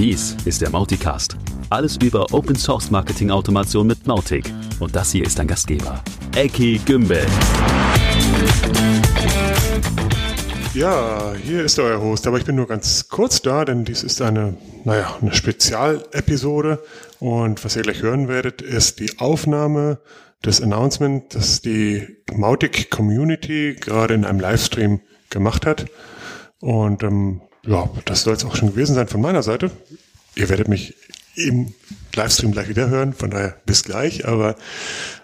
Dies ist der Mauticast. Alles über Open Source Marketing Automation mit Mautic. Und das hier ist dein Gastgeber, Eki Gümbel. Ja, hier ist euer Host, aber ich bin nur ganz kurz da, denn dies ist eine, naja, eine Spezialepisode. Und was ihr gleich hören werdet, ist die Aufnahme des Announcement, das die Mautic Community gerade in einem Livestream gemacht hat. Und ähm, ja, das soll es auch schon gewesen sein von meiner Seite. Ihr werdet mich im Livestream gleich wieder hören, von daher bis gleich. Aber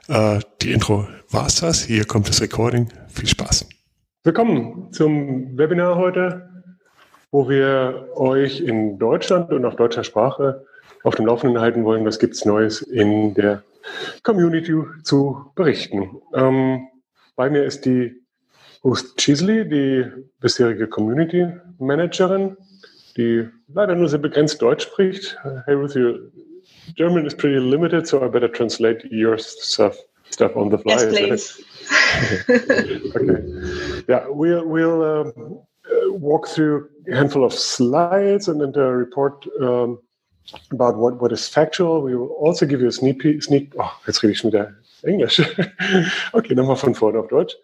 äh, die Intro war's das. Hier kommt das Recording. Viel Spaß. Willkommen zum Webinar heute, wo wir euch in Deutschland und auf deutscher Sprache auf dem Laufenden halten wollen, was gibt's Neues in der Community zu berichten. Ähm, bei mir ist die Ruth Chisley, die bisherige Community Managerin, die leider nur sehr begrenzt Deutsch spricht. Hey Ruth, your German is pretty limited, so I better translate your stuff stuff on the fly. Yes, please. okay. Yeah, we'll we'll um, uh, walk through a handful of slides and then the report um, about what, what is factual. We will also give you a sneak peek. Sneak, oh, jetzt rede ich schon wieder Englisch. okay, nochmal von vorne auf Deutsch.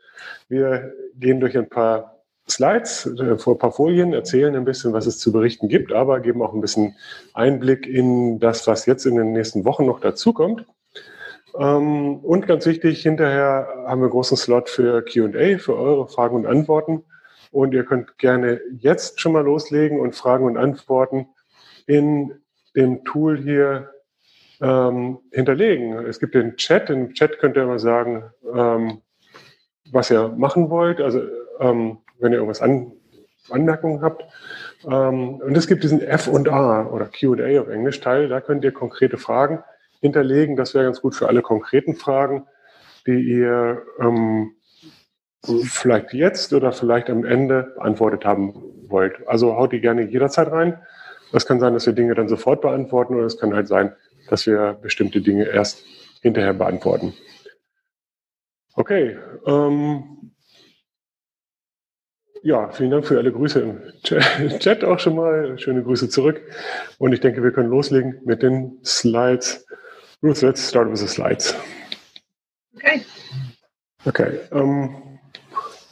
Wir gehen durch ein paar Slides, äh, vor ein paar Folien, erzählen ein bisschen, was es zu berichten gibt, aber geben auch ein bisschen Einblick in das, was jetzt in den nächsten Wochen noch dazukommt. Ähm, und ganz wichtig, hinterher haben wir einen großen Slot für QA, für eure Fragen und Antworten. Und ihr könnt gerne jetzt schon mal loslegen und Fragen und Antworten in dem Tool hier ähm, hinterlegen. Es gibt den Chat. Im Chat könnt ihr immer sagen, ähm, was ihr machen wollt. Also ähm, wenn ihr irgendwas an, Anmerkungen habt. Ähm, und es gibt diesen F und A oder Q&A auf Englisch Teil. Da könnt ihr konkrete Fragen hinterlegen. Das wäre ganz gut für alle konkreten Fragen, die ihr ähm, vielleicht jetzt oder vielleicht am Ende beantwortet haben wollt. Also haut die gerne jederzeit rein. Das kann sein, dass wir Dinge dann sofort beantworten oder es kann halt sein, dass wir bestimmte Dinge erst hinterher beantworten. Okay. Ähm, ja, vielen Dank für alle Grüße im Chat auch schon mal. Schöne Grüße zurück. Und ich denke, wir können loslegen mit den Slides. Ruth, let's start with the slides. Okay. Okay. Ähm,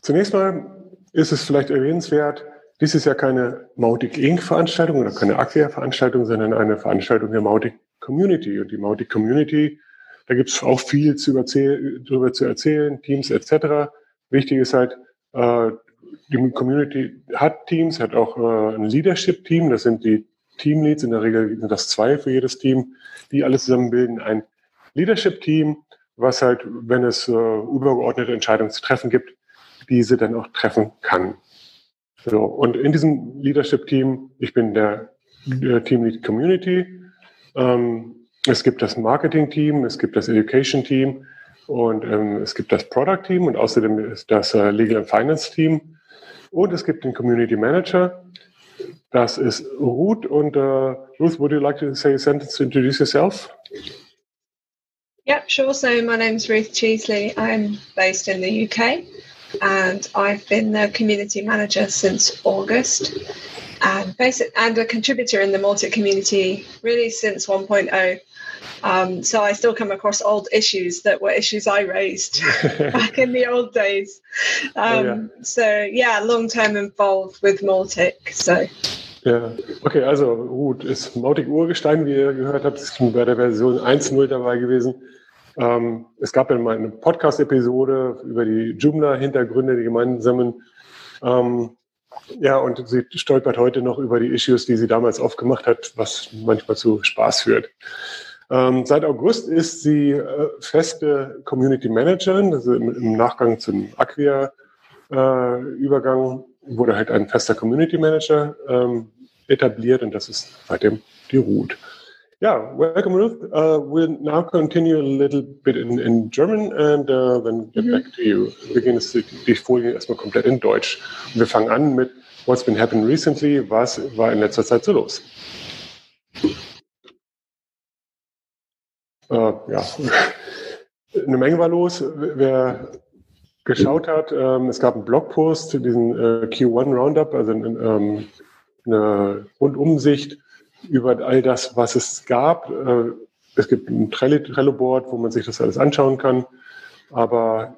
zunächst mal ist es vielleicht erwähnenswert, dies ist ja keine Mautic Inc. Veranstaltung oder keine Acquia Veranstaltung, sondern eine Veranstaltung der Mautic Community. Und die Mautic Community da gibt es auch viel zu darüber zu erzählen, Teams etc. Wichtig ist halt, äh, die Community hat Teams, hat auch äh, ein Leadership-Team, das sind die Teamleads, in der Regel sind das zwei für jedes Team, die alles zusammen bilden. Ein Leadership-Team, was halt, wenn es äh, übergeordnete Entscheidungen zu treffen gibt, diese dann auch treffen kann. So, und in diesem Leadership-Team, ich bin der, der Teamlead Community, ähm, es gibt das Marketing-Team, es gibt das Education-Team und ähm, es gibt das Product-Team und außerdem ist das äh, Legal and Finance-Team und es gibt den Community Manager. Das ist Ruth und uh, Ruth, would you like to say a sentence to introduce yourself? Yeah, sure. So my name's Ruth Cheesley. I'm based in the UK and I've been the community manager since August and basic and a contributor in the Maltic community really since 1.0. Um, so I still come across old issues that were issues I raised back in the old days. Um, oh, yeah. So yeah, long term involved with Maltic. So. Ja, okay, also gut, ist Mautic Urgestein, wie ihr gehört habt, ist bei der Version 1.0 dabei gewesen. Ähm, es gab dann mal eine Podcast-Episode über die Joomla-Hintergründe, die gemeinsamen. Ähm, ja, und sie stolpert heute noch über die Issues, die sie damals aufgemacht hat, was manchmal zu Spaß führt. Ähm, seit August ist sie äh, feste Community Managerin, also im, im Nachgang zum Acquia-Übergang äh, wurde halt ein fester Community Manager ähm, etabliert und das ist seitdem die Root. Ja, welcome Ruth. Uh, we'll now continue a little bit in, in German and uh, then get mhm. back to you. Wir beginnen die Folie erstmal komplett in Deutsch. Wir fangen an mit What's been happening recently? Was war in letzter Zeit so los? Äh, ja, eine Menge war los. Wer geschaut hat, ähm, es gab einen Blogpost, diesen äh, Q1 Roundup, also ähm, eine Rundumsicht über all das, was es gab. Äh, es gibt ein Trello-Board, wo man sich das alles anschauen kann. Aber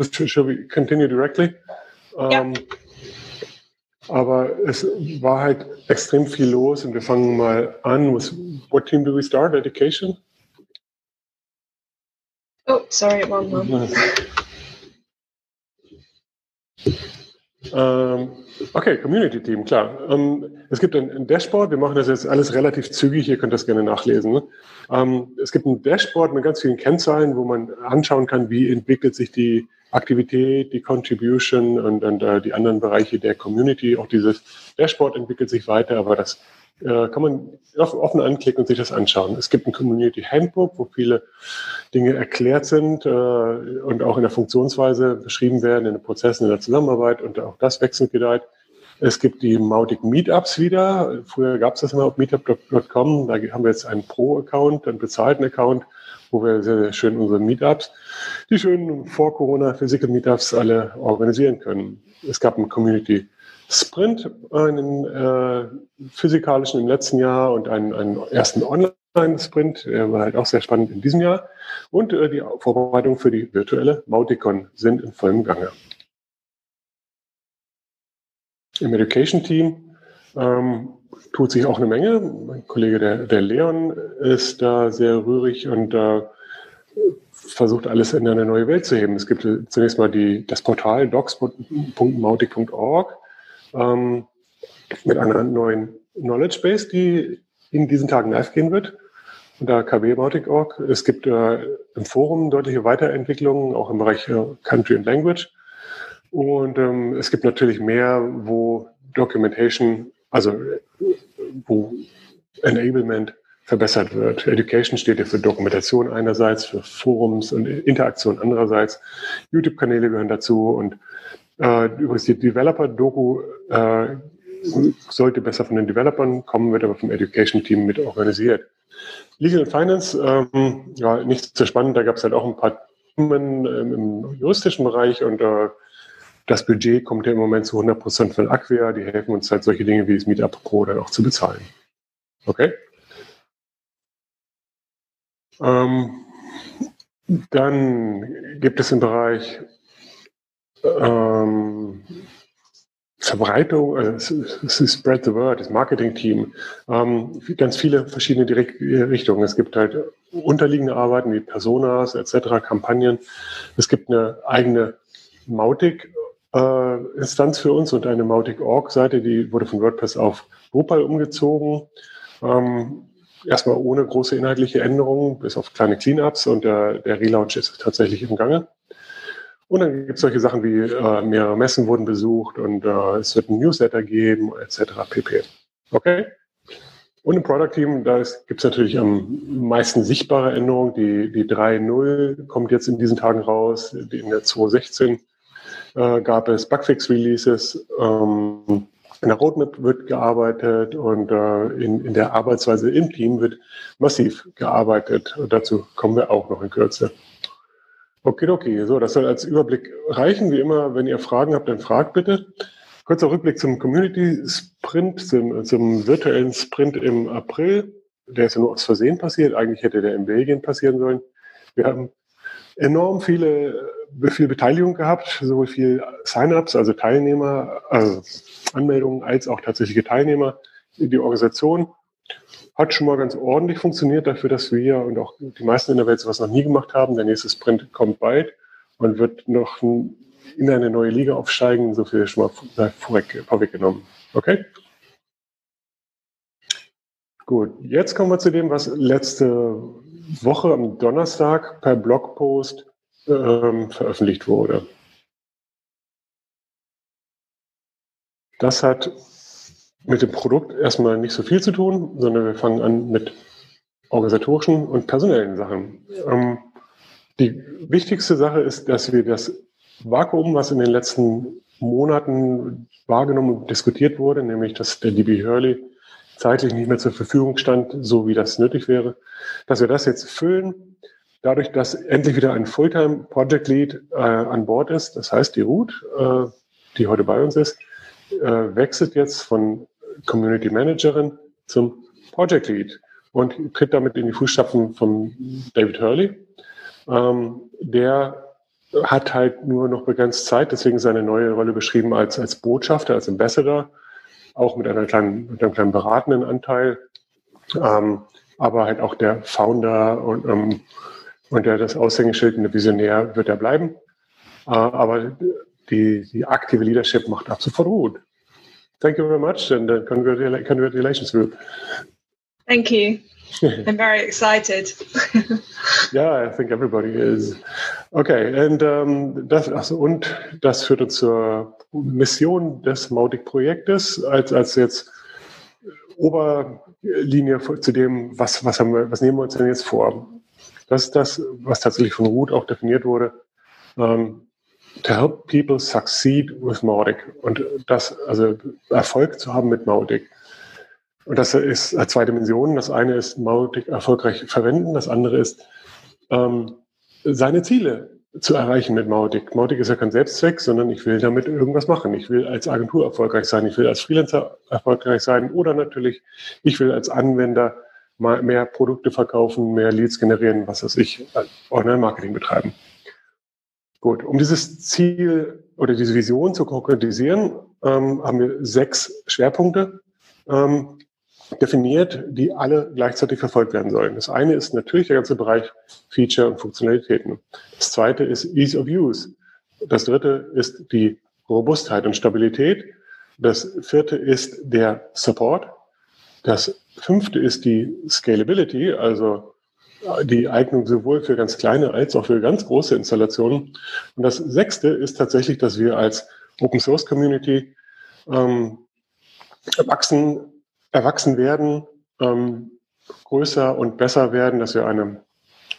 should we continue directly? Ja. Ähm, aber es war halt extrem viel los und wir fangen mal an. With, what team do we start? Education? Oh, sorry, one moment. Ähm, okay, Community Team, klar. Ähm, es gibt ein, Dashboard, wir machen das jetzt alles relativ zügig, ihr könnt das gerne nachlesen. Ne? Ähm, es gibt ein Dashboard mit ganz vielen Kennzahlen, wo man anschauen kann, wie entwickelt sich die Aktivität, die Contribution und, und uh, die anderen Bereiche der Community. Auch dieses Dashboard entwickelt sich weiter, aber das äh, kann man offen anklicken und sich das anschauen. Es gibt ein Community Handbook, wo viele Dinge erklärt sind äh, und auch in der Funktionsweise beschrieben werden, in den Prozessen, in der Zusammenarbeit und auch das wechselnd gedeiht. Es gibt die Mautic Meetups wieder. Früher gab es das immer auf meetup.com. Da haben wir jetzt einen Pro-Account, einen bezahlten Account, wo wir sehr, sehr schön unsere Meetups, die schönen vor Corona Physical Meetups alle organisieren können. Es gab ein Community Sprint, einen äh, physikalischen im letzten Jahr und einen, einen ersten Online-Sprint, der war halt auch sehr spannend in diesem Jahr. Und äh, die Vorbereitungen für die virtuelle Mauticon sind in vollem Gange. Im Education-Team ähm, tut sich auch eine Menge. Mein Kollege, der, der Leon, ist da sehr rührig und äh, versucht alles in eine neue Welt zu heben. Es gibt zunächst mal die, das Portal docs.mautic.org ähm, mit einer neuen Knowledge Base, die in diesen Tagen live gehen wird. Unter kbmautic.org. Es gibt äh, im Forum deutliche Weiterentwicklungen, auch im Bereich äh, Country and Language. Und ähm, es gibt natürlich mehr, wo Documentation, also wo Enablement verbessert wird. Education steht ja für Dokumentation einerseits, für Forums und Interaktion andererseits. YouTube-Kanäle gehören dazu und äh, übrigens, die Developer-Doku äh, sollte besser von den Developern kommen, wird aber vom Education-Team mit organisiert. Legal and Finance, ähm, ja, nicht so spannend, da gab es halt auch ein paar Themen ähm, im juristischen Bereich und äh, das Budget kommt ja im Moment zu 100 Prozent von Acquia, die helfen uns halt solche Dinge wie das Meetup Pro dann auch zu bezahlen. Okay? Ähm, dann gibt es im Bereich ähm, Verbreitung, ist Spread the Word, das Marketing-Team, ähm, ganz viele verschiedene Direkt Richtungen. Es gibt halt unterliegende Arbeiten wie Personas etc., Kampagnen. Es gibt eine eigene Mautic-Instanz äh, für uns und eine Mautic-Org-Seite, die wurde von WordPress auf Drupal umgezogen. Ähm, erstmal ohne große inhaltliche Änderungen, bis auf kleine Cleanups und der, der Relaunch ist tatsächlich im Gange. Und dann gibt es solche Sachen wie äh, mehrere Messen wurden besucht und äh, es wird ein Newsletter geben, etc. pp. Okay? Und im Product Team, da gibt es natürlich am meisten sichtbare Änderungen. Die, die 3.0 kommt jetzt in diesen Tagen raus. In der 2.16 äh, gab es Bugfix-Releases. Ähm, in der Roadmap wird gearbeitet und äh, in, in der Arbeitsweise im Team wird massiv gearbeitet. Und dazu kommen wir auch noch in Kürze. Okay, okay. So, das soll als Überblick reichen. Wie immer, wenn ihr Fragen habt, dann fragt bitte. Kurzer Rückblick zum Community Sprint, zum, zum virtuellen Sprint im April. Der ist ja nur aus Versehen passiert. Eigentlich hätte der in Belgien passieren sollen. Wir haben enorm viele, viel Beteiligung gehabt, sowohl viel Sign-ups, also Teilnehmer, also Anmeldungen, als auch tatsächliche Teilnehmer in die Organisation hat schon mal ganz ordentlich funktioniert dafür, dass wir und auch die meisten in der Welt sowas noch nie gemacht haben. Der nächste Sprint kommt bald und wird noch in eine neue Liga aufsteigen. So viel schon mal vorweg, vorweggenommen. Okay? Gut, jetzt kommen wir zu dem, was letzte Woche am Donnerstag per Blogpost ähm, veröffentlicht wurde. Das hat mit dem Produkt erstmal nicht so viel zu tun, sondern wir fangen an mit organisatorischen und personellen Sachen. Ähm, die wichtigste Sache ist, dass wir das Vakuum, was in den letzten Monaten wahrgenommen und diskutiert wurde, nämlich dass der DB Hurley zeitlich nicht mehr zur Verfügung stand, so wie das nötig wäre, dass wir das jetzt füllen, dadurch, dass endlich wieder ein Fulltime Project Lead äh, an Bord ist. Das heißt, die Ruth, äh, die heute bei uns ist, äh, wechselt jetzt von Community Managerin zum Project Lead und tritt damit in die Fußstapfen von David Hurley. Ähm, der hat halt nur noch begrenzt Zeit, deswegen seine neue Rolle beschrieben als, als Botschafter, als Ambassador, auch mit, einer kleinen, mit einem kleinen beratenden Anteil, ähm, aber halt auch der Founder und, ähm, und der das Aushängeschild und der Visionär wird er bleiben. Äh, aber die, die aktive Leadership macht ab sofort gut. Thank you very much and uh, congratulations, Ruth. Thank you. I'm very excited. yeah, I think everybody is. Okay, and um, das, also, und das führt uns zur Mission des Mautic-Projektes als, als jetzt Oberlinie zu dem, was, was, haben wir, was nehmen wir uns denn jetzt vor? Das ist das, was tatsächlich von Ruth auch definiert wurde. Um, to help people succeed with Mautic. Und das, also Erfolg zu haben mit Mautic. Und das ist zwei Dimensionen. Das eine ist Mautic erfolgreich verwenden, das andere ist ähm, seine Ziele zu erreichen mit Mautic. Mautic ist ja kein Selbstzweck, sondern ich will damit irgendwas machen. Ich will als Agentur erfolgreich sein, ich will als Freelancer erfolgreich sein oder natürlich, ich will als Anwender mal mehr Produkte verkaufen, mehr Leads generieren, was weiß ich, Online-Marketing betreiben. Gut, um dieses Ziel oder diese Vision zu konkretisieren, ähm, haben wir sechs Schwerpunkte. Ähm, definiert, die alle gleichzeitig verfolgt werden sollen. Das eine ist natürlich der ganze Bereich Feature und Funktionalitäten. Das zweite ist Ease of Use. Das dritte ist die Robustheit und Stabilität. Das vierte ist der Support. Das fünfte ist die Scalability, also die Eignung sowohl für ganz kleine als auch für ganz große Installationen. Und das sechste ist tatsächlich, dass wir als Open Source Community ähm, wachsen erwachsen werden, ähm, größer und besser werden, dass wir eine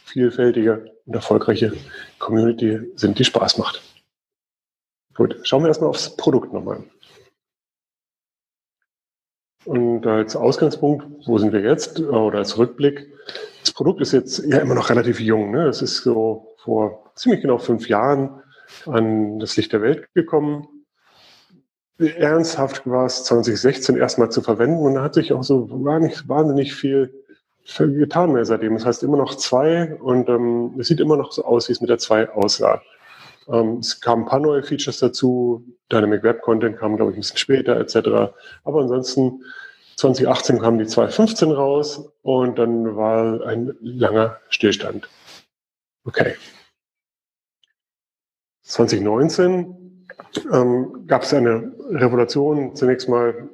vielfältige und erfolgreiche Community sind, die Spaß macht. Gut, schauen wir erstmal aufs Produkt nochmal. Und als Ausgangspunkt, wo sind wir jetzt? Oder als Rückblick, das Produkt ist jetzt ja immer noch relativ jung. Ne? Es ist so vor ziemlich genau fünf Jahren an das Licht der Welt gekommen ernsthaft war es 2016 erstmal zu verwenden und da hat sich auch so gar nicht wahnsinnig viel getan mehr seitdem. Das heißt immer noch zwei und ähm, es sieht immer noch so aus, wie es mit der zwei aussah. Ähm, es kamen ein paar neue Features dazu, Dynamic Web Content kam, glaube ich, ein bisschen später etc. Aber ansonsten 2018 kam die 2.15 raus und dann war ein langer Stillstand. Okay. 2019 ähm, gab es eine Revolution zunächst mal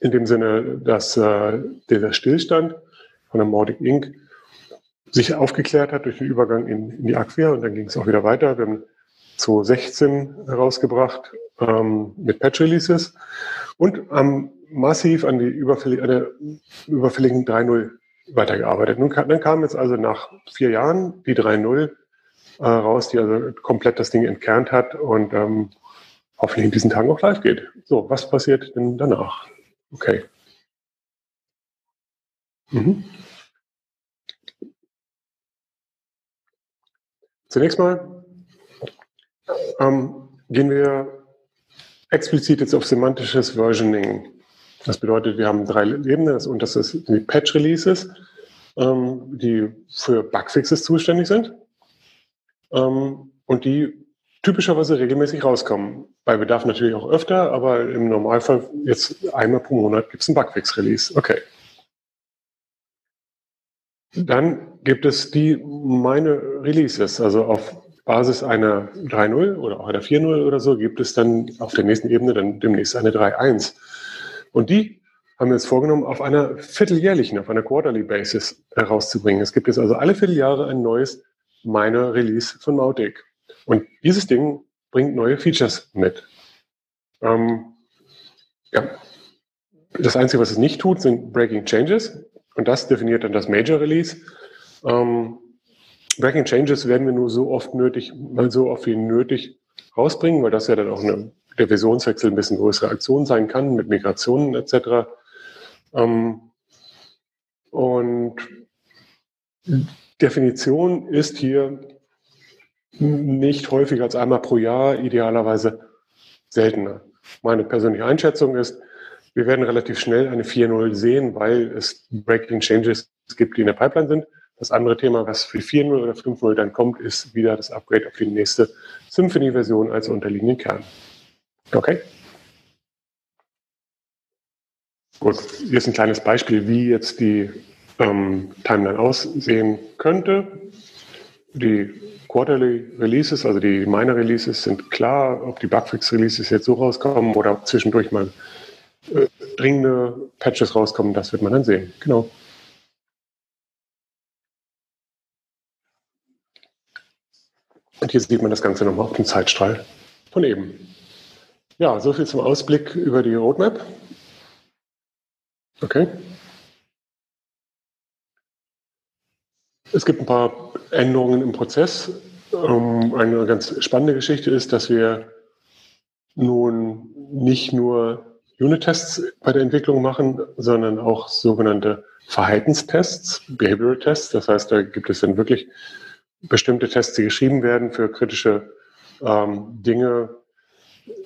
in dem Sinne, dass äh, dieser Stillstand von der Nordic Inc. sich aufgeklärt hat durch den Übergang in, in die Acquia und dann ging es auch wieder weiter. Wir haben 2016 herausgebracht ähm, mit Patch Releases und haben massiv an die überfällig, an der überfälligen 3.0 weitergearbeitet. Nun, dann kam jetzt also nach vier Jahren die 3.0 äh, raus, die also komplett das Ding entkernt hat und ähm, hoffentlich in diesen Tagen auch live geht. So, was passiert denn danach? Okay. Mhm. Zunächst mal ähm, gehen wir explizit jetzt auf semantisches Versioning. Das bedeutet, wir haben drei Ebenen das ist die Patch Releases, ähm, die für Bugfixes zuständig sind ähm, und die typischerweise regelmäßig rauskommen. Bei Bedarf natürlich auch öfter, aber im Normalfall jetzt einmal pro Monat gibt es einen Bugfix-Release. Okay. Dann gibt es die meine Releases, also auf Basis einer 3.0 oder auch einer 4.0 oder so gibt es dann auf der nächsten Ebene dann demnächst eine 3.1. Und die haben wir uns vorgenommen, auf einer vierteljährlichen, auf einer Quarterly Basis herauszubringen. Es gibt jetzt also alle Vierteljahre ein neues Minor Release von Mautic. Und dieses Ding bringt neue Features mit. Ähm, ja. Das Einzige, was es nicht tut, sind Breaking Changes. Und das definiert dann das Major Release. Ähm, Breaking Changes werden wir nur so oft nötig, mal so oft wie nötig rausbringen, weil das ja dann auch eine, der Versionswechsel ein bisschen größere Aktion sein kann mit Migrationen etc. Ähm, und Definition ist hier nicht häufiger als einmal pro Jahr, idealerweise seltener. Meine persönliche Einschätzung ist, wir werden relativ schnell eine 4.0 sehen, weil es Breaking Changes gibt, die in der Pipeline sind. Das andere Thema, was für 4.0 oder 5.0 dann kommt, ist wieder das Upgrade auf die nächste Symphony-Version als Kern. Okay? Gut, hier ist ein kleines Beispiel, wie jetzt die ähm, Timeline aussehen könnte. Die Quarterly Releases, also die Minor Releases, sind klar. Ob die Bugfix Releases jetzt so rauskommen oder zwischendurch mal äh, dringende Patches rauskommen, das wird man dann sehen. Genau. Und hier sieht man das Ganze nochmal auf dem Zeitstrahl von eben. Ja, soviel zum Ausblick über die Roadmap. Okay. Es gibt ein paar Änderungen im Prozess. Ähm, eine ganz spannende Geschichte ist, dass wir nun nicht nur Unit-Tests bei der Entwicklung machen, sondern auch sogenannte Verhaltenstests, Behavioral Tests. Das heißt, da gibt es dann wirklich bestimmte Tests, die geschrieben werden für kritische ähm, Dinge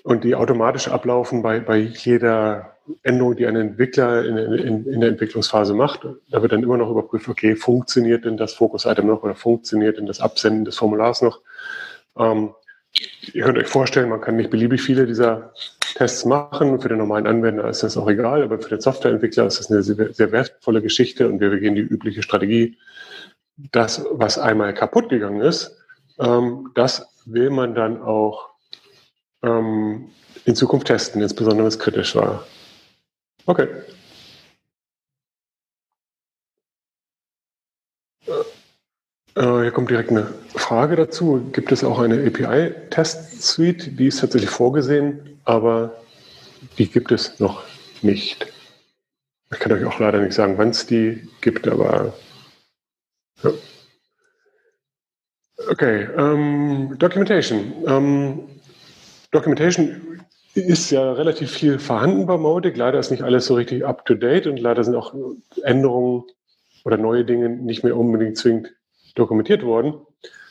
und die automatisch ablaufen bei, bei jeder Änderung, die ein Entwickler in, in, in, der Entwicklungsphase macht. Da wird dann immer noch überprüft, okay, funktioniert denn das Focus-Item noch oder funktioniert denn das Absenden des Formulars noch? Ähm, ihr könnt euch vorstellen, man kann nicht beliebig viele dieser Tests machen. Für den normalen Anwender ist das auch egal, aber für den Softwareentwickler ist das eine sehr, sehr wertvolle Geschichte und wir gehen die übliche Strategie. Das, was einmal kaputt gegangen ist, ähm, das will man dann auch ähm, in Zukunft testen, insbesondere wenn es kritisch war. Okay. Äh, hier kommt direkt eine Frage dazu. Gibt es auch eine API-Test-Suite? Die ist tatsächlich vorgesehen, aber die gibt es noch nicht. Ich kann euch auch leider nicht sagen, wann es die gibt, aber ja. Okay, ähm, Documentation. Ähm, Documentation ist ja relativ viel vorhanden bei Mautic. Leider ist nicht alles so richtig up-to-date und leider sind auch Änderungen oder neue Dinge nicht mehr unbedingt zwingend dokumentiert worden.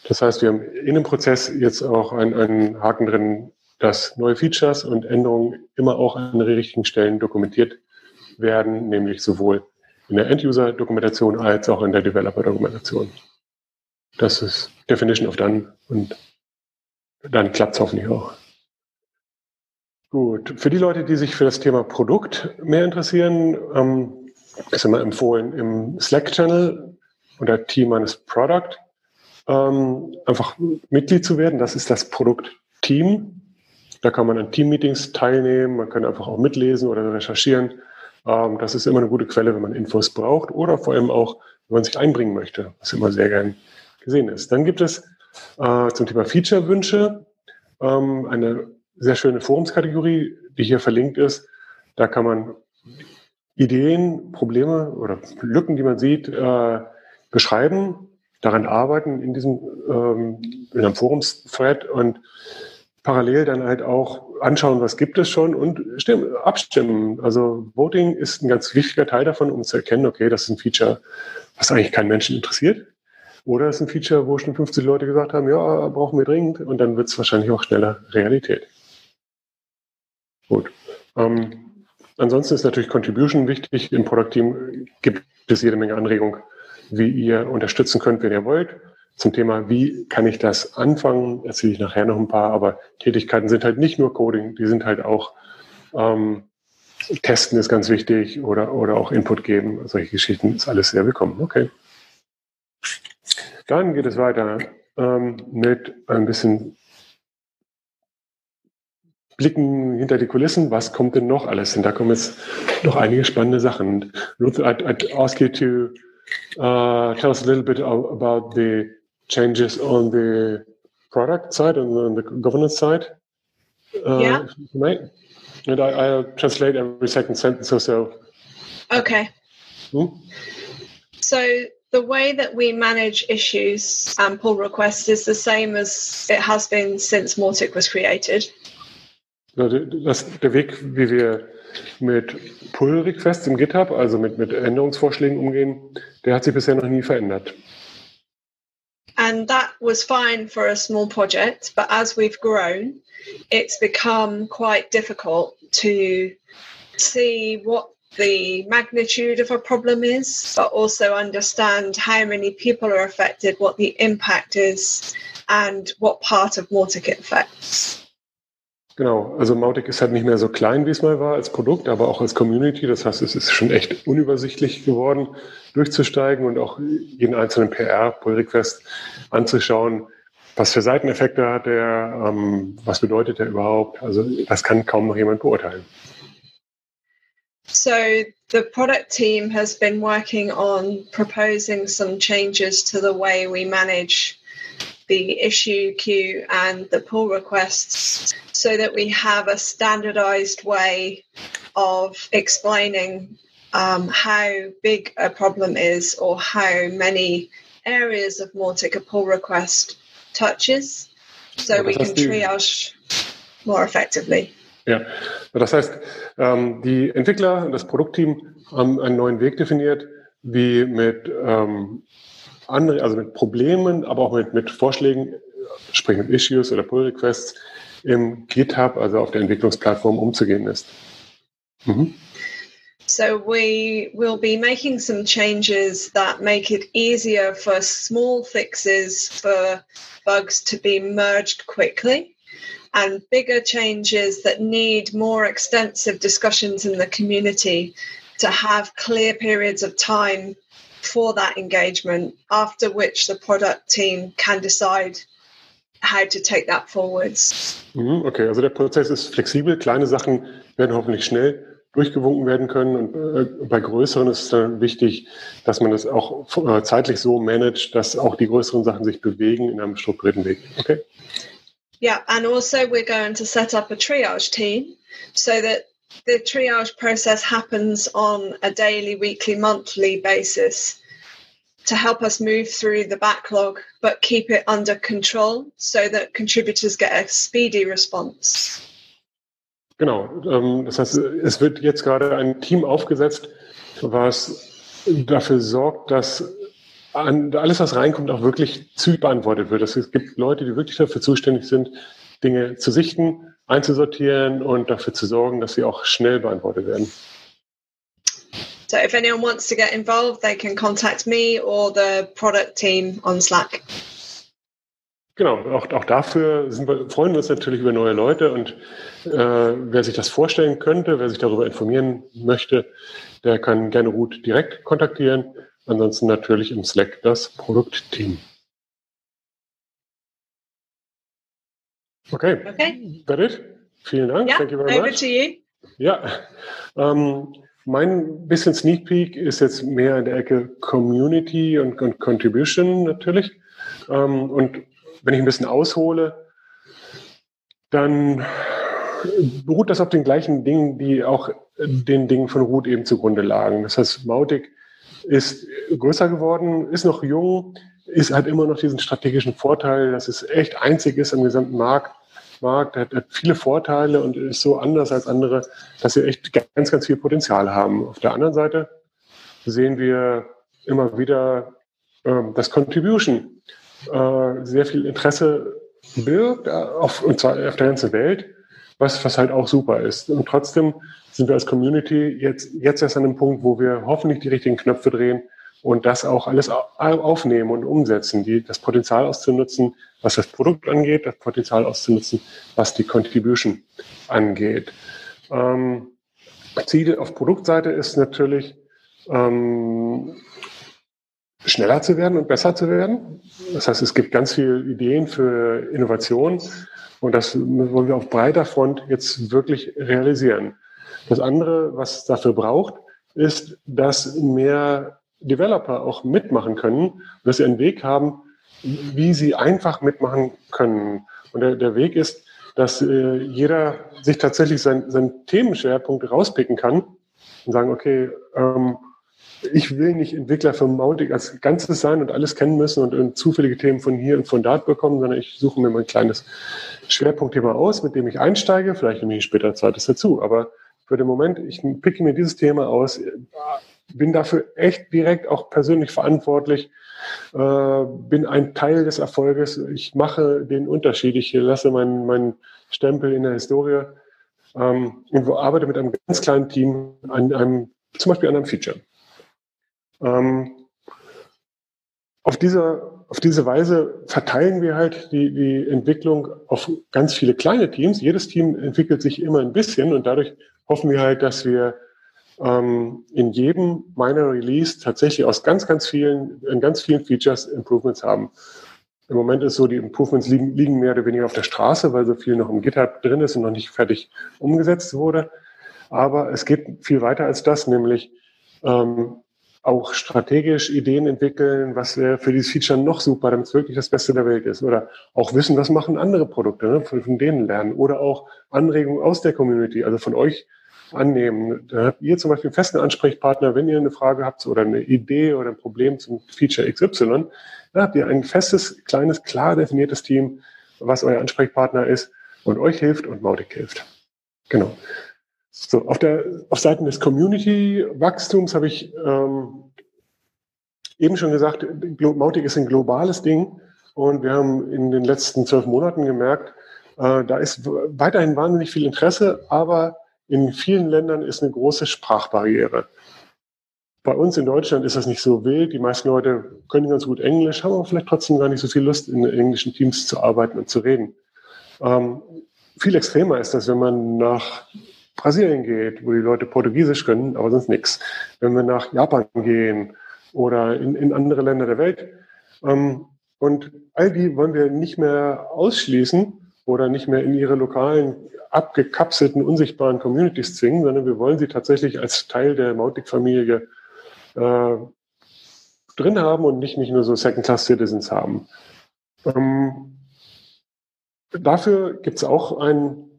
Das heißt, wir haben in dem Prozess jetzt auch einen, einen Haken drin, dass neue Features und Änderungen immer auch an den richtigen Stellen dokumentiert werden, nämlich sowohl in der End-User-Dokumentation als auch in der Developer-Dokumentation. Das ist Definition of Done und dann klappt es hoffentlich auch. Gut, für die Leute, die sich für das Thema Produkt mehr interessieren, ähm, ist immer empfohlen, im Slack-Channel unter Team eines Product ähm, einfach Mitglied zu werden. Das ist das Produktteam. Da kann man an Team-Meetings teilnehmen, man kann einfach auch mitlesen oder recherchieren. Ähm, das ist immer eine gute Quelle, wenn man Infos braucht oder vor allem auch, wenn man sich einbringen möchte, was immer sehr gern gesehen ist. Dann gibt es äh, zum Thema Feature-Wünsche ähm, eine sehr schöne Forumskategorie, die hier verlinkt ist. Da kann man Ideen, Probleme oder Lücken, die man sieht, äh, beschreiben, daran arbeiten in diesem ähm, in einem Forums-Thread und parallel dann halt auch anschauen, was gibt es schon und stimmen, abstimmen. Also Voting ist ein ganz wichtiger Teil davon, um zu erkennen, okay, das ist ein Feature, was eigentlich keinen Menschen interessiert. Oder es ist ein Feature, wo schon 50 Leute gesagt haben, ja, brauchen wir dringend und dann wird es wahrscheinlich auch schneller Realität. Gut. Ähm, ansonsten ist natürlich Contribution wichtig. Im Product Team gibt es jede Menge Anregungen, wie ihr unterstützen könnt, wenn ihr wollt. Zum Thema, wie kann ich das anfangen, erzähle ich nachher noch ein paar, aber Tätigkeiten sind halt nicht nur Coding, die sind halt auch ähm, Testen ist ganz wichtig oder, oder auch Input geben. Solche Geschichten ist alles sehr willkommen. Okay. Dann geht es weiter ähm, mit ein bisschen blicken hinter die Kulissen, was kommt denn noch alles? Und da kommen jetzt noch einige spannende Sachen. Ruth, I'd, I'd ask you to uh, tell us a little bit about the changes on the product side and on the governance side. Uh, yeah. And I, I'll translate every second sentence or so. Okay. Hmm? So the way that we manage issues and pull requests is the same as it has been since Mautic was created. Das, der Weg, wie wir mit Pull-Requests im GitHub, also mit, mit Änderungsvorschlägen umgehen, der hat sich bisher noch nie verändert. And that was fine for a small project, but as we've grown, it's become quite difficult to see what the magnitude of a problem is, but also understand how many people are affected, what the impact is, and what part of Mautic it affects. Genau, also Mautic ist halt nicht mehr so klein, wie es mal war als Produkt, aber auch als Community. Das heißt, es ist schon echt unübersichtlich geworden, durchzusteigen und auch jeden einzelnen PR-Pull-Request anzuschauen. Was für Seiteneffekte hat der? Ähm, was bedeutet der überhaupt? Also das kann kaum noch jemand beurteilen. So the product team has been working on proposing some changes to the way we manage the issue queue and the pull requests so that we have a standardized way of explaining um, how big a problem is or how many areas of Mautic a pull request touches so we can triage more effectively. Ja, das heißt, ähm, die Entwickler und das Produktteam haben einen neuen Weg definiert, wie mit ähm, andere, also mit Problemen, aber auch mit, mit Vorschlägen, sprich mit Issues oder Pull Requests im GitHub, also auf der Entwicklungsplattform umzugehen ist. Mhm. So we will be making some changes that make it easier for small fixes for bugs to be merged quickly and bigger changes that need more extensive discussions in the community to have clear periods of time for that engagement, after which the product team can decide how to take that forwards. Mhm, okay, also der Prozess ist flexibel. Kleine Sachen werden hoffentlich schnell durchgewunken werden können. Und äh, bei größeren ist es dann wichtig, dass man das auch äh, zeitlich so managt, dass auch die größeren Sachen sich bewegen in einem strukturierten Weg. Okay. Yeah, and also we're going to set up a triage team so that the triage process happens on a daily, weekly, monthly basis to help us move through the backlog, but keep it under control so that contributors get a speedy response. Genau, ähm, das heißt, es wird jetzt gerade ein Team aufgesetzt, was dafür sorgt, dass alles, was reinkommt, auch wirklich zügig beantwortet wird. Es gibt Leute, die wirklich dafür zuständig sind, Dinge zu sichten, einzusortieren und dafür zu sorgen, dass sie auch schnell beantwortet werden. So if anyone wants to get involved, they can contact me or the product team on Slack. Genau, auch, auch dafür sind wir, freuen wir uns natürlich über neue Leute und äh, wer sich das vorstellen könnte, wer sich darüber informieren möchte, der kann gerne Ruth direkt kontaktieren. Ansonsten natürlich im Slack das Produktteam. Okay. Okay. That it? Vielen Dank. Yeah, Thank you very much. To you. Ja. Ähm, mein bisschen Sneak Peek ist jetzt mehr in der Ecke Community und, und Contribution natürlich. Ähm, und wenn ich ein bisschen aushole, dann beruht das auf den gleichen Dingen, die auch den Dingen von Root eben zugrunde lagen. Das heißt, Mautic ist größer geworden, ist noch jung, ist hat immer noch diesen strategischen Vorteil, dass es echt einzig ist am gesamten Markt Markt, hat, hat viele Vorteile und ist so anders als andere, dass sie echt ganz, ganz viel Potenzial haben. Auf der anderen Seite sehen wir immer wieder, ähm, dass Contribution äh, sehr viel Interesse birgt, äh, auf, und zwar auf der ganzen Welt, was, was halt auch super ist. Und trotzdem sind wir als Community jetzt, jetzt erst an dem Punkt, wo wir hoffentlich die richtigen Knöpfe drehen, und das auch alles aufnehmen und umsetzen, die, das Potenzial auszunutzen, was das Produkt angeht, das Potenzial auszunutzen, was die Contribution angeht. Ähm, Ziel auf Produktseite ist natürlich, ähm, schneller zu werden und besser zu werden. Das heißt, es gibt ganz viele Ideen für Innovation und das wollen wir auf breiter Front jetzt wirklich realisieren. Das andere, was dafür braucht, ist, dass mehr Developer auch mitmachen können, dass sie einen Weg haben, wie sie einfach mitmachen können. Und der, der Weg ist, dass äh, jeder sich tatsächlich seinen sein Themenschwerpunkt rauspicken kann und sagen, okay, ähm, ich will nicht Entwickler für Mounting als Ganzes sein und alles kennen müssen und, und zufällige Themen von hier und von dort bekommen, sondern ich suche mir mein kleines Schwerpunktthema aus, mit dem ich einsteige. Vielleicht nehme ich später ein zweites dazu. Aber für den Moment, ich picke mir dieses Thema aus, bin dafür echt direkt auch persönlich verantwortlich, äh, bin ein Teil des Erfolges. Ich mache den Unterschied. Ich lasse meinen, meinen Stempel in der Historie ähm, und arbeite mit einem ganz kleinen Team an einem, zum Beispiel an einem Feature. Ähm, auf diese, auf diese Weise verteilen wir halt die, die Entwicklung auf ganz viele kleine Teams. Jedes Team entwickelt sich immer ein bisschen und dadurch hoffen wir halt, dass wir ähm, in jedem meiner Release tatsächlich aus ganz, ganz vielen, in ganz vielen Features Improvements haben. Im Moment ist so, die Improvements liegen, liegen mehr oder weniger auf der Straße, weil so viel noch im GitHub drin ist und noch nicht fertig umgesetzt wurde. Aber es geht viel weiter als das, nämlich ähm, auch strategisch Ideen entwickeln, was wäre für dieses Feature noch super, damit es wirklich das Beste der Welt ist. Oder auch wissen, was machen andere Produkte, ne? von, von denen lernen. Oder auch Anregungen aus der Community, also von euch annehmen. Da habt ihr zum Beispiel einen festen Ansprechpartner, wenn ihr eine Frage habt oder eine Idee oder ein Problem zum Feature XY, dann habt ihr ein festes, kleines, klar definiertes Team, was euer Ansprechpartner ist und euch hilft und Mautic hilft. Genau. So, auf der auf Seiten des Community-Wachstums habe ich ähm, eben schon gesagt, Mautic ist ein globales Ding und wir haben in den letzten zwölf Monaten gemerkt, äh, da ist weiterhin wahnsinnig viel Interesse, aber in vielen Ländern ist eine große Sprachbarriere. Bei uns in Deutschland ist das nicht so wild. Die meisten Leute können ganz gut Englisch, haben aber vielleicht trotzdem gar nicht so viel Lust, in englischen Teams zu arbeiten und zu reden. Ähm, viel extremer ist das, wenn man nach Brasilien geht, wo die Leute Portugiesisch können, aber sonst nichts. Wenn wir nach Japan gehen oder in, in andere Länder der Welt. Ähm, und all die wollen wir nicht mehr ausschließen oder nicht mehr in ihre lokalen abgekapselten, unsichtbaren Communities zwingen, sondern wir wollen sie tatsächlich als Teil der Mautic-Familie äh, drin haben und nicht, nicht nur so Second-Class-Citizens haben. Ähm, dafür gibt es auch ein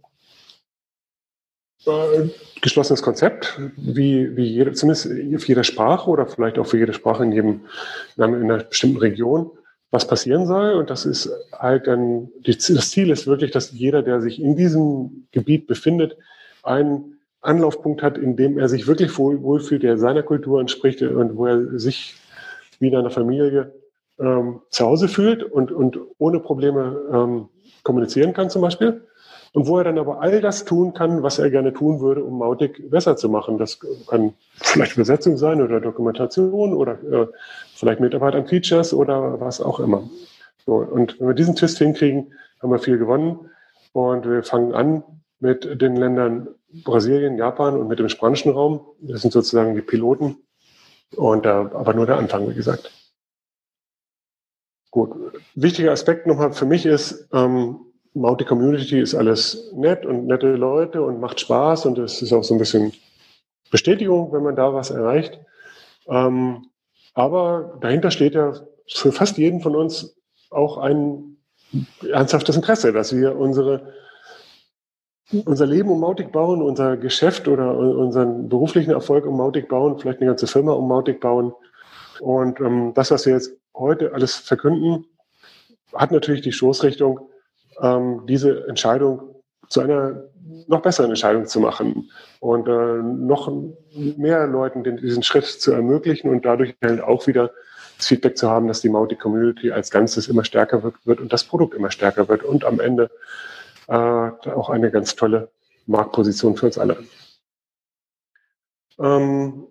äh, geschlossenes Konzept, wie, wie jede, zumindest für jede Sprache oder vielleicht auch für jede Sprache in, jedem, in einer bestimmten Region was passieren soll. Und das ist halt dann, das Ziel ist wirklich, dass jeder, der sich in diesem Gebiet befindet, einen Anlaufpunkt hat, in dem er sich wirklich wohl, wohlfühlt, der seiner Kultur entspricht und wo er sich wie in einer Familie ähm, zu Hause fühlt und, und ohne Probleme ähm, kommunizieren kann zum Beispiel. Und wo er dann aber all das tun kann, was er gerne tun würde, um Mautic besser zu machen. Das kann vielleicht Übersetzung sein oder Dokumentation oder äh, vielleicht Mitarbeit an Features oder was auch immer. So, und wenn wir diesen Twist hinkriegen, haben wir viel gewonnen. Und wir fangen an mit den Ländern Brasilien, Japan und mit dem spanischen Raum. Das sind sozusagen die Piloten. Und äh, aber nur der Anfang, wie gesagt. Gut. Wichtiger Aspekt nochmal für mich ist, ähm, Mautic Community ist alles nett und nette Leute und macht Spaß und es ist auch so ein bisschen Bestätigung, wenn man da was erreicht. Ähm, aber dahinter steht ja für fast jeden von uns auch ein ernsthaftes Interesse, dass wir unsere, unser Leben um Mautic bauen, unser Geschäft oder unseren beruflichen Erfolg um Mautic bauen, vielleicht eine ganze Firma um Mautic bauen. Und ähm, das, was wir jetzt heute alles verkünden, hat natürlich die Stoßrichtung, ähm, diese Entscheidung zu einer noch besseren Entscheidung zu machen und äh, noch mehr Leuten den, diesen Schritt zu ermöglichen und dadurch halt auch wieder das Feedback zu haben, dass die Mautic-Community als Ganzes immer stärker wird, wird, und das Produkt immer stärker wird und am Ende äh, auch eine ganz tolle Marktposition für uns alle. Ähm,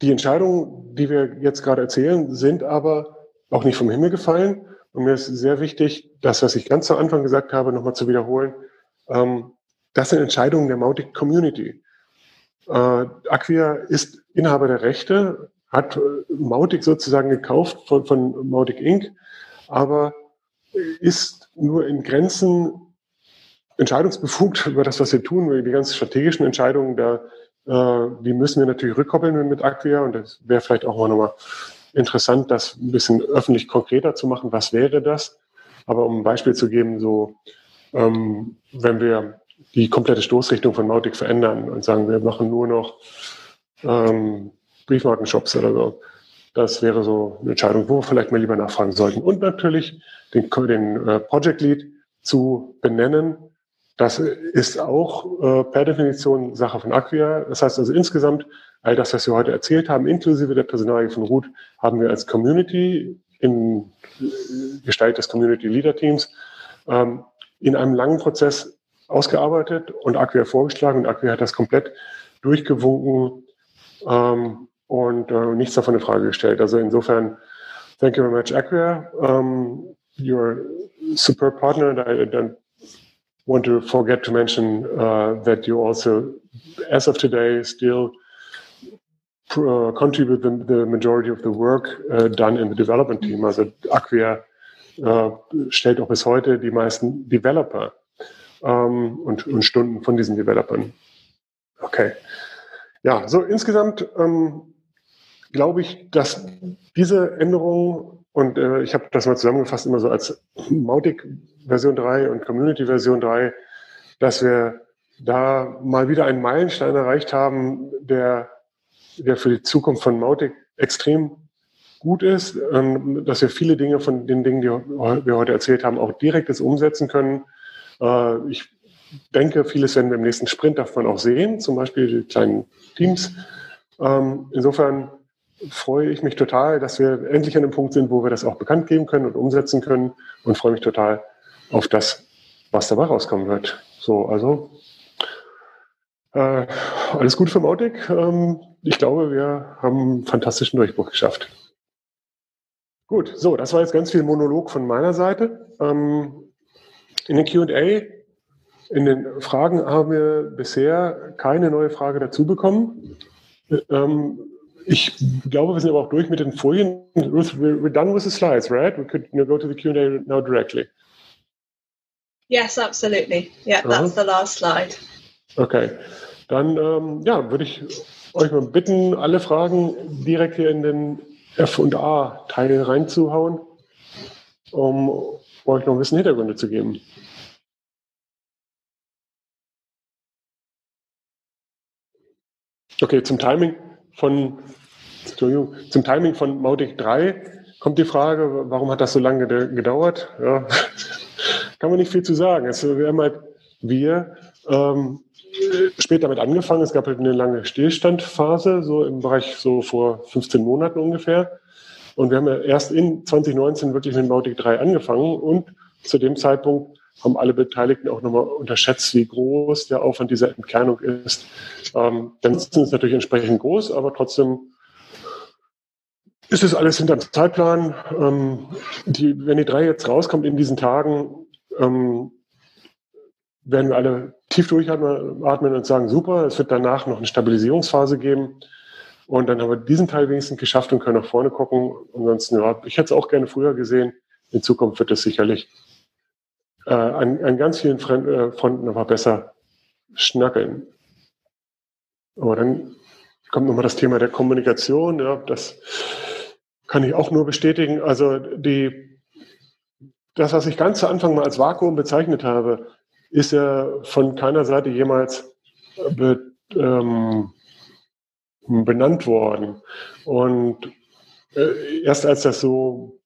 die Entscheidungen, die wir jetzt gerade erzählen, sind aber auch nicht vom Himmel gefallen. Und mir ist sehr wichtig, das, was ich ganz zu Anfang gesagt habe, nochmal zu wiederholen. Ähm, das sind Entscheidungen der Mautic Community. Äh, Acquia ist Inhaber der Rechte, hat Mautic sozusagen gekauft von, von Mautic Inc., aber ist nur in Grenzen entscheidungsbefugt über das, was wir tun. Die ganzen strategischen Entscheidungen, da, äh, die müssen wir natürlich rückkoppeln mit Acquia und das wäre vielleicht auch mal nochmal interessant, das ein bisschen öffentlich konkreter zu machen. Was wäre das? Aber um ein Beispiel zu geben, so ähm, wenn wir die komplette Stoßrichtung von Mautic verändern und sagen, wir machen nur noch ähm, Briefmarkenshops oder so. Das wäre so eine Entscheidung, wo wir vielleicht mal lieber nachfragen sollten. Und natürlich den, den äh, Project Lead zu benennen. Das ist auch äh, per Definition Sache von Acquia. Das heißt also insgesamt, all das, was wir heute erzählt haben, inklusive der Personalie von Root, haben wir als Community in Gestalt des Community Leader Teams ähm, in einem langen Prozess ausgearbeitet und Acquia vorgeschlagen und Acquia hat das komplett durchgewunken ähm, und äh, nichts davon in Frage gestellt. Also insofern, thank you very much, Acquia. Um, you're a superb partner and I don't want to forget to mention uh, that you also, as of today, still uh, contribute the, the, majority of the work uh, done in the development team. Also Acquia uh, stellt auch bis heute die meisten Developer ähm, und, und, Stunden von diesen Developern. Okay. Ja, so insgesamt ähm, glaube ich, dass diese Änderungen, und äh, ich habe das mal zusammengefasst immer so als Mautic Version 3 und Community Version 3, dass wir da mal wieder einen Meilenstein erreicht haben, der, der für die Zukunft von Mautic extrem gut ist, ähm, dass wir viele Dinge von den Dingen, die wir heute erzählt haben, auch direkt umsetzen können. Äh, ich denke, vieles werden wir im nächsten Sprint davon auch sehen, zum Beispiel die kleinen Teams. Ähm, insofern freue ich mich total, dass wir endlich an dem Punkt sind, wo wir das auch bekannt geben können und umsetzen können und freue mich total auf das, was dabei rauskommen wird. So, also äh, alles Gute für Mautic. Ähm, ich glaube, wir haben einen fantastischen Durchbruch geschafft. Gut, so, das war jetzt ganz viel Monolog von meiner Seite. Ähm, in den QA, in den Fragen haben wir bisher keine neue Frage dazu bekommen. Ähm, ich glaube, wir sind aber auch durch mit den Folien. Ruth, we're done with the slides, right? We could go to the Q&A now directly. Yes, absolutely. Yeah, that's the last slide. Okay. Dann ähm, ja, würde ich euch mal bitten, alle Fragen direkt hier in den F&A-Teil reinzuhauen, um euch noch ein bisschen Hintergründe zu geben. Okay, zum Timing von, zum Timing von Mautic 3 kommt die Frage, warum hat das so lange gedauert? Ja, kann man nicht viel zu sagen. Es, wir haben halt, wir ähm, spät damit angefangen. Es gab halt eine lange Stillstandphase, so im Bereich so vor 15 Monaten ungefähr. Und wir haben ja erst in 2019 wirklich mit Mautic 3 angefangen und zu dem Zeitpunkt haben alle Beteiligten auch nochmal unterschätzt, wie groß der Aufwand dieser Entkernung ist. Ähm, dann ist es natürlich entsprechend groß, aber trotzdem ist es alles hinter dem Zeitplan. Ähm, die, wenn die drei jetzt rauskommt in diesen Tagen, ähm, werden wir alle tief durchatmen und sagen, super, es wird danach noch eine Stabilisierungsphase geben. Und dann haben wir diesen Teil wenigstens geschafft und können nach vorne gucken. Ansonsten, ja, ich hätte es auch gerne früher gesehen. In Zukunft wird es sicherlich äh, an, an ganz vielen äh, Fronten aber besser schnackeln. Aber dann kommt nochmal das Thema der Kommunikation. Ja, das kann ich auch nur bestätigen. Also die, das, was ich ganz zu Anfang mal als Vakuum bezeichnet habe, ist ja von keiner Seite jemals be, ähm, benannt worden. Und äh, erst als das so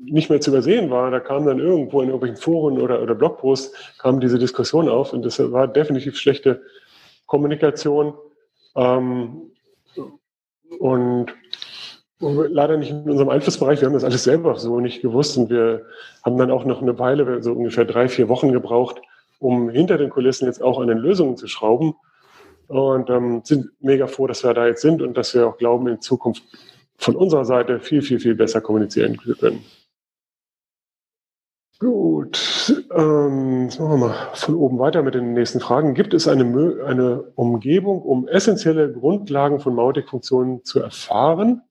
nicht mehr zu übersehen war. Da kam dann irgendwo in irgendwelchen Foren oder, oder Blogposts kam diese Diskussion auf und das war definitiv schlechte Kommunikation ähm, und leider nicht in unserem Einflussbereich. Wir haben das alles selber so nicht gewusst und wir haben dann auch noch eine Weile, so ungefähr drei, vier Wochen gebraucht, um hinter den Kulissen jetzt auch an den Lösungen zu schrauben und ähm, sind mega froh, dass wir da jetzt sind und dass wir auch glauben, in Zukunft von unserer Seite viel, viel, viel besser kommunizieren können. Gut, ähm, jetzt machen wir mal von oben weiter mit den nächsten Fragen. Gibt es eine, eine Umgebung, um essentielle Grundlagen von Mautic-Funktionen zu erfahren,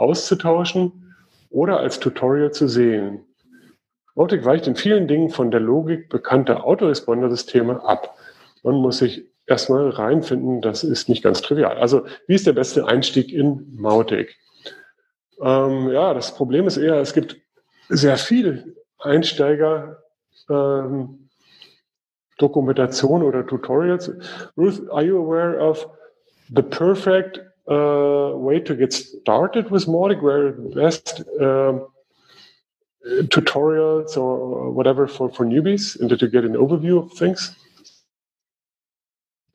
auszutauschen oder als Tutorial zu sehen? Mautic weicht in vielen Dingen von der Logik bekannter Autoresponder-Systeme ab. Man muss sich erstmal reinfinden, das ist nicht ganz trivial. Also, wie ist der beste Einstieg in Mautic? Ähm, ja, das Problem ist eher, es gibt sehr viel Einsteiger ähm, oder Tutorials. Ruth, are you aware of the perfect uh, way to get started with Mautic? Where the best um, tutorials or whatever for, for newbies and to get an overview of things?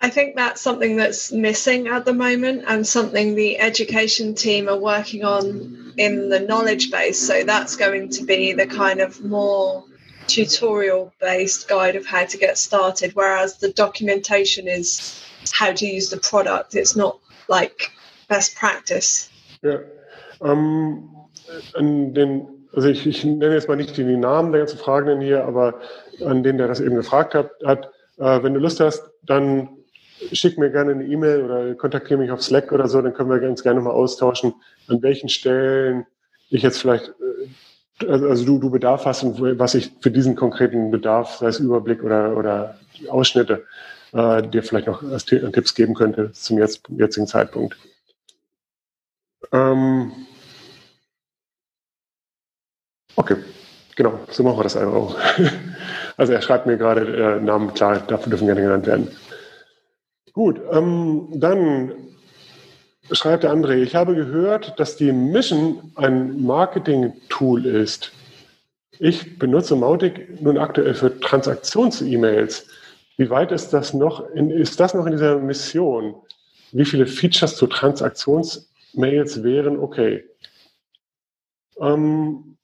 I think that's something that's missing at the moment and something the education team are working on in the knowledge base. So that's going to be the kind of more tutorial based guide of how to get started, whereas the documentation is how to use the product. It's not like best practice. Ja, ähm, an den, also ich, ich nenne jetzt mal nicht die, Namen der ganzen Fragenden hier, aber an den, der das eben gefragt hat, hat äh, wenn du Lust hast, dann schick mir gerne eine E-Mail oder kontaktiere mich auf Slack oder so, dann können wir ganz gerne mal austauschen, an welchen Stellen ich jetzt vielleicht, äh, also du, du Bedarf hast und was ich für diesen konkreten Bedarf, sei es Überblick oder, oder Ausschnitte, äh, dir vielleicht noch als Tipps geben könnte zum jetzt, jetzigen Zeitpunkt. Ähm okay, genau, so machen wir das einfach auch. Also er schreibt mir gerade äh, Namen, klar, dafür dürfen gerne genannt werden. Gut, ähm, dann schreibt der André, ich habe gehört, dass die Mission ein Marketing-Tool ist. Ich benutze Mautic nun aktuell für Transaktions-E-Mails. Wie weit ist das noch in, ist das noch in dieser Mission? Wie viele Features zu Transaktions-Mails wären okay? Ähm,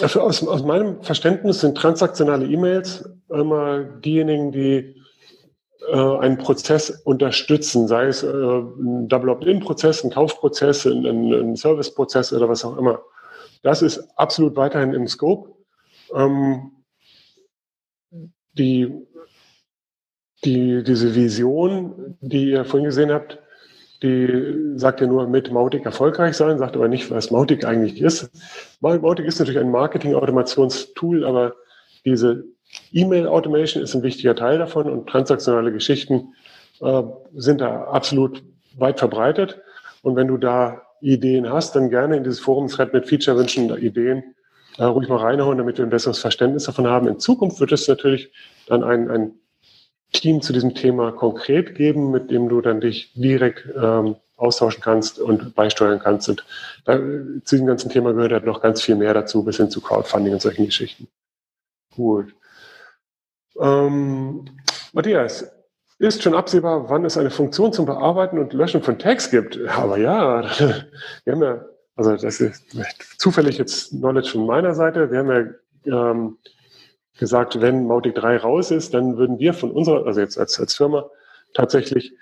also aus, aus, meinem Verständnis sind transaktionale E-Mails immer diejenigen, die äh, einen Prozess unterstützen, sei es äh, ein Double Opt-in-Prozess, ein Kaufprozess, ein, ein Service-Prozess oder was auch immer. Das ist absolut weiterhin im Scope. Ähm, die, die, diese Vision, die ihr vorhin gesehen habt, die sagt ja nur mit Mautic erfolgreich sein, sagt aber nicht, was Mautic eigentlich ist. Mautic ist natürlich ein Marketing-Automationstool, aber diese E-Mail-Automation ist ein wichtiger Teil davon und transaktionale Geschichten äh, sind da absolut weit verbreitet. Und wenn du da Ideen hast, dann gerne in dieses Forum-Thread mit Feature-Wünschen, Ideen äh, ruhig mal reinhauen, damit wir ein besseres Verständnis davon haben. In Zukunft wird es natürlich dann ein, ein Team zu diesem Thema konkret geben, mit dem du dann dich direkt ähm, austauschen kannst und beisteuern kannst. Und da, zu diesem ganzen Thema gehört halt noch ganz viel mehr dazu, bis hin zu Crowdfunding und solchen Geschichten. Gut. Ähm, Matthias, ist schon absehbar, wann es eine Funktion zum Bearbeiten und Löschen von Tags gibt? Aber ja, wir haben ja, also das ist zufällig jetzt Knowledge von meiner Seite. Wir haben ja ähm, gesagt, wenn Mautic 3 raus ist, dann würden wir von unserer, also jetzt als, als Firma, tatsächlich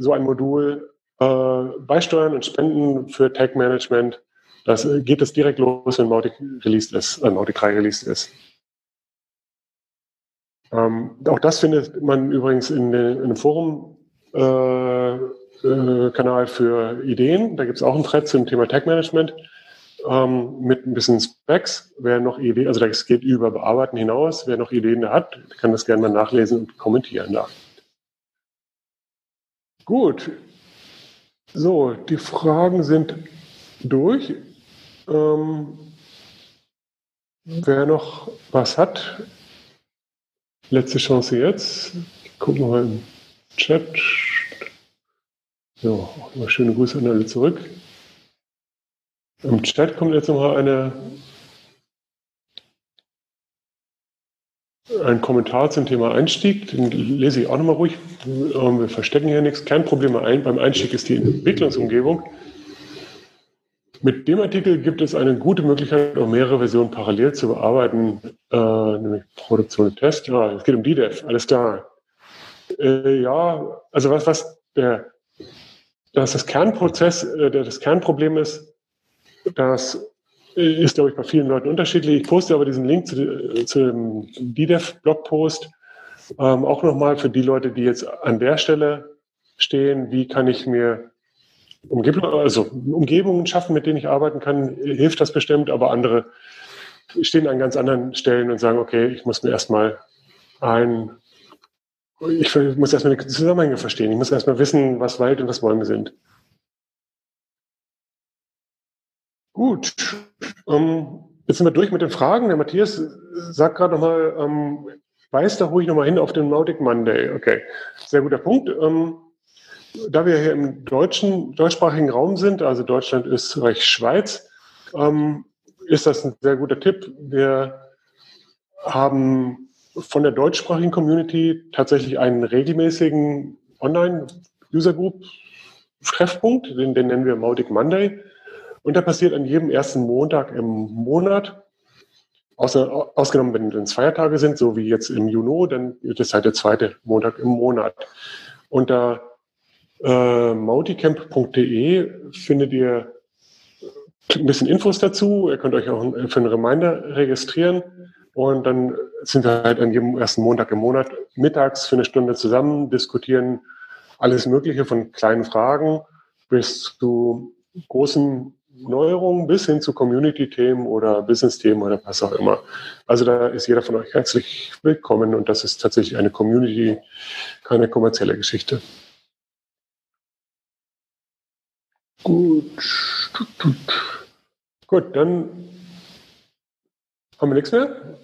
so ein Modul äh, beisteuern und spenden für Tag Management. Das äh, geht es direkt los, wenn Mautic released ist, äh, Mautic 3 released ist. Ähm, auch das findet man übrigens in, den, in einem Forum äh, äh, Kanal für Ideen. Da gibt es auch einen Thread zum Thema Tag Management ähm, mit ein bisschen Specs. Wer noch Ideen, also das geht über Bearbeiten hinaus. Wer noch Ideen hat, kann das gerne mal nachlesen und kommentieren da. Gut. So, die Fragen sind durch. Ähm, wer noch was hat, letzte Chance jetzt. Ich gucke mal im Chat. So, auch mal schöne Grüße an alle zurück. Im Chat kommt jetzt nochmal eine, ein Kommentar zum Thema Einstieg. Den lese ich auch nochmal ruhig. Ähm, wir verstecken hier nichts. Kernprobleme ein. Beim Einstieg ist die Entwicklungsumgebung. Mit dem Artikel gibt es eine gute Möglichkeit, auch mehrere Versionen parallel zu bearbeiten, äh, nämlich Produktion und Test. Ja, es geht um DDEV, alles klar. Äh, ja, also was, was der, dass das Kernprozess, äh, das Kernproblem ist, das ist, glaube ich, bei vielen Leuten unterschiedlich. Ich poste aber diesen Link zu, zu dem DDEV-Blogpost ähm, auch nochmal für die Leute, die jetzt an der Stelle stehen. Wie kann ich mir Umgebung, also Umgebungen schaffen, mit denen ich arbeiten kann, hilft das bestimmt, aber andere stehen an ganz anderen Stellen und sagen, okay, ich muss mir erstmal ein, ich muss erstmal die Zusammenhänge verstehen. Ich muss erstmal wissen, was Wald und was Bäume sind. Gut. Ähm, jetzt sind wir durch mit den Fragen. Der Matthias sagt gerade nochmal, ähm, weiß da ruhig nochmal hin auf den Mautic Monday. Okay, sehr guter Punkt. Ähm, da wir hier im deutschen, deutschsprachigen Raum sind, also Deutschland, Österreich, Schweiz, ähm, ist das ein sehr guter Tipp. Wir haben von der deutschsprachigen Community tatsächlich einen regelmäßigen Online-User-Group-Treffpunkt, den, den nennen wir Mautic Monday. Und der passiert an jedem ersten Montag im Monat. außer, ausgenommen, wenn es Feiertage sind, so wie jetzt im Juni, dann ist es halt der zweite Montag im Monat. Unter äh, mauticamp.de findet ihr ein bisschen Infos dazu. Ihr könnt euch auch für einen Reminder registrieren. Und dann sind wir halt an jedem ersten Montag im Monat mittags für eine Stunde zusammen, diskutieren alles Mögliche von kleinen Fragen bis zu großen Neuerungen bis hin zu Community-Themen oder Business-Themen oder was auch immer. Also da ist jeder von euch herzlich willkommen und das ist tatsächlich eine Community, keine kommerzielle Geschichte. Gut. Gut, dann haben wir nichts mehr.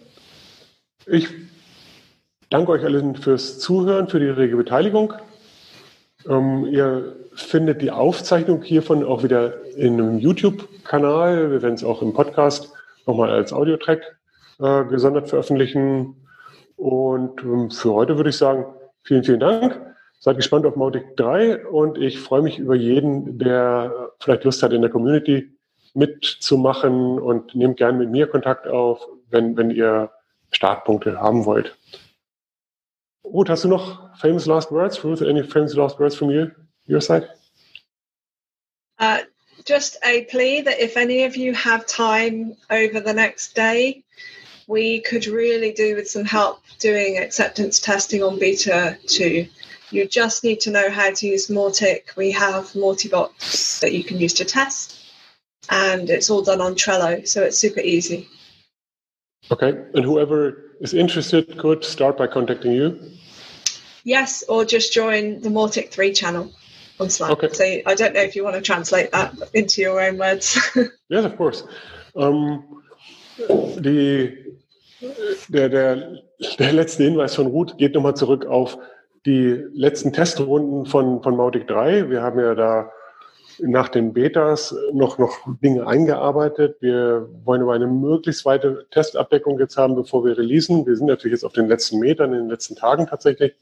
Ich danke euch allen fürs Zuhören, für die rege Beteiligung. Ähm, ihr findet die Aufzeichnung hiervon auch wieder in einem YouTube-Kanal. Wir werden es auch im Podcast nochmal als Audiotrack äh, gesondert veröffentlichen. Und ähm, für heute würde ich sagen, vielen, vielen Dank. Seid gespannt auf Mautic 3 und ich freue mich über jeden, der vielleicht Lust hat, in der Community mitzumachen und nehmt gerne mit mir Kontakt auf, wenn, wenn ihr Startpunkte haben wollt. Ruth, hast du noch famous last words? Ruth, any famous last words from you, your side? Uh, just a plea that if any of you have time over the next day, we could really do with some help doing acceptance testing on beta 2. You just need to know how to use Mautic. We have Multibox that you can use to test, and it's all done on Trello, so it's super easy. Okay, and whoever is interested could start by contacting you. Yes, or just join the Mautic 3 channel on Slack. Okay. So I don't know if you want to translate that into your own words. yes, of course. Um, die, der, der, der letzte Hinweis von Ruth geht nochmal zurück auf die letzten Testrunden von, von Mautic 3. Wir haben ja da nach den Betas noch, noch Dinge eingearbeitet. Wir wollen aber eine möglichst weite Testabdeckung jetzt haben, bevor wir releasen. Wir sind natürlich jetzt auf den letzten Metern, in den letzten Tagen tatsächlich.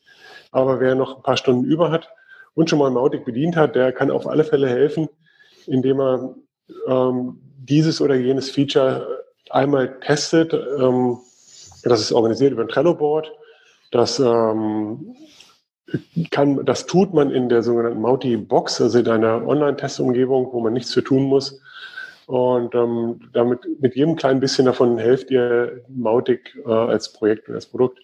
Aber wer noch ein paar Stunden über hat und schon mal Mautic bedient hat, der kann auf alle Fälle helfen, indem er ähm, dieses oder jenes Feature einmal testet. Ähm, das ist organisiert über ein Trello-Board. Das ähm, kann, das tut man in der sogenannten Mauti-Box, also in einer Online-Testumgebung, wo man nichts für tun muss. Und ähm, damit mit jedem kleinen bisschen davon helft ihr Mautic äh, als Projekt und als Produkt.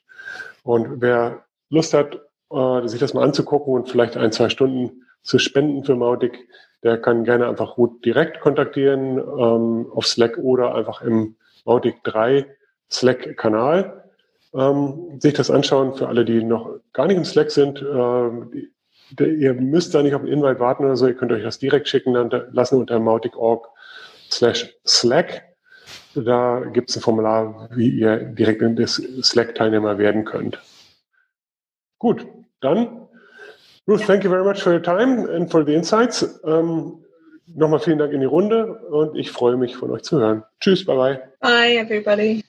Und wer Lust hat, äh, sich das mal anzugucken und vielleicht ein, zwei Stunden zu spenden für Mautic, der kann gerne einfach Ruth direkt kontaktieren ähm, auf Slack oder einfach im Mautic 3 Slack-Kanal ähm, sich das anschauen. Für alle, die noch gar nicht im Slack sind, äh, ihr müsst da nicht auf den Invite warten oder so. Ihr könnt euch das direkt schicken dann lassen unter mautic.org slash Slack. Da gibt es ein Formular, wie ihr direkt in das Slack-Teilnehmer werden könnt. Gut, dann Ruth, thank you very much for your time and for the insights. Ähm, Nochmal vielen Dank in die Runde und ich freue mich von euch zu hören. Tschüss, bye bye. Bye, everybody.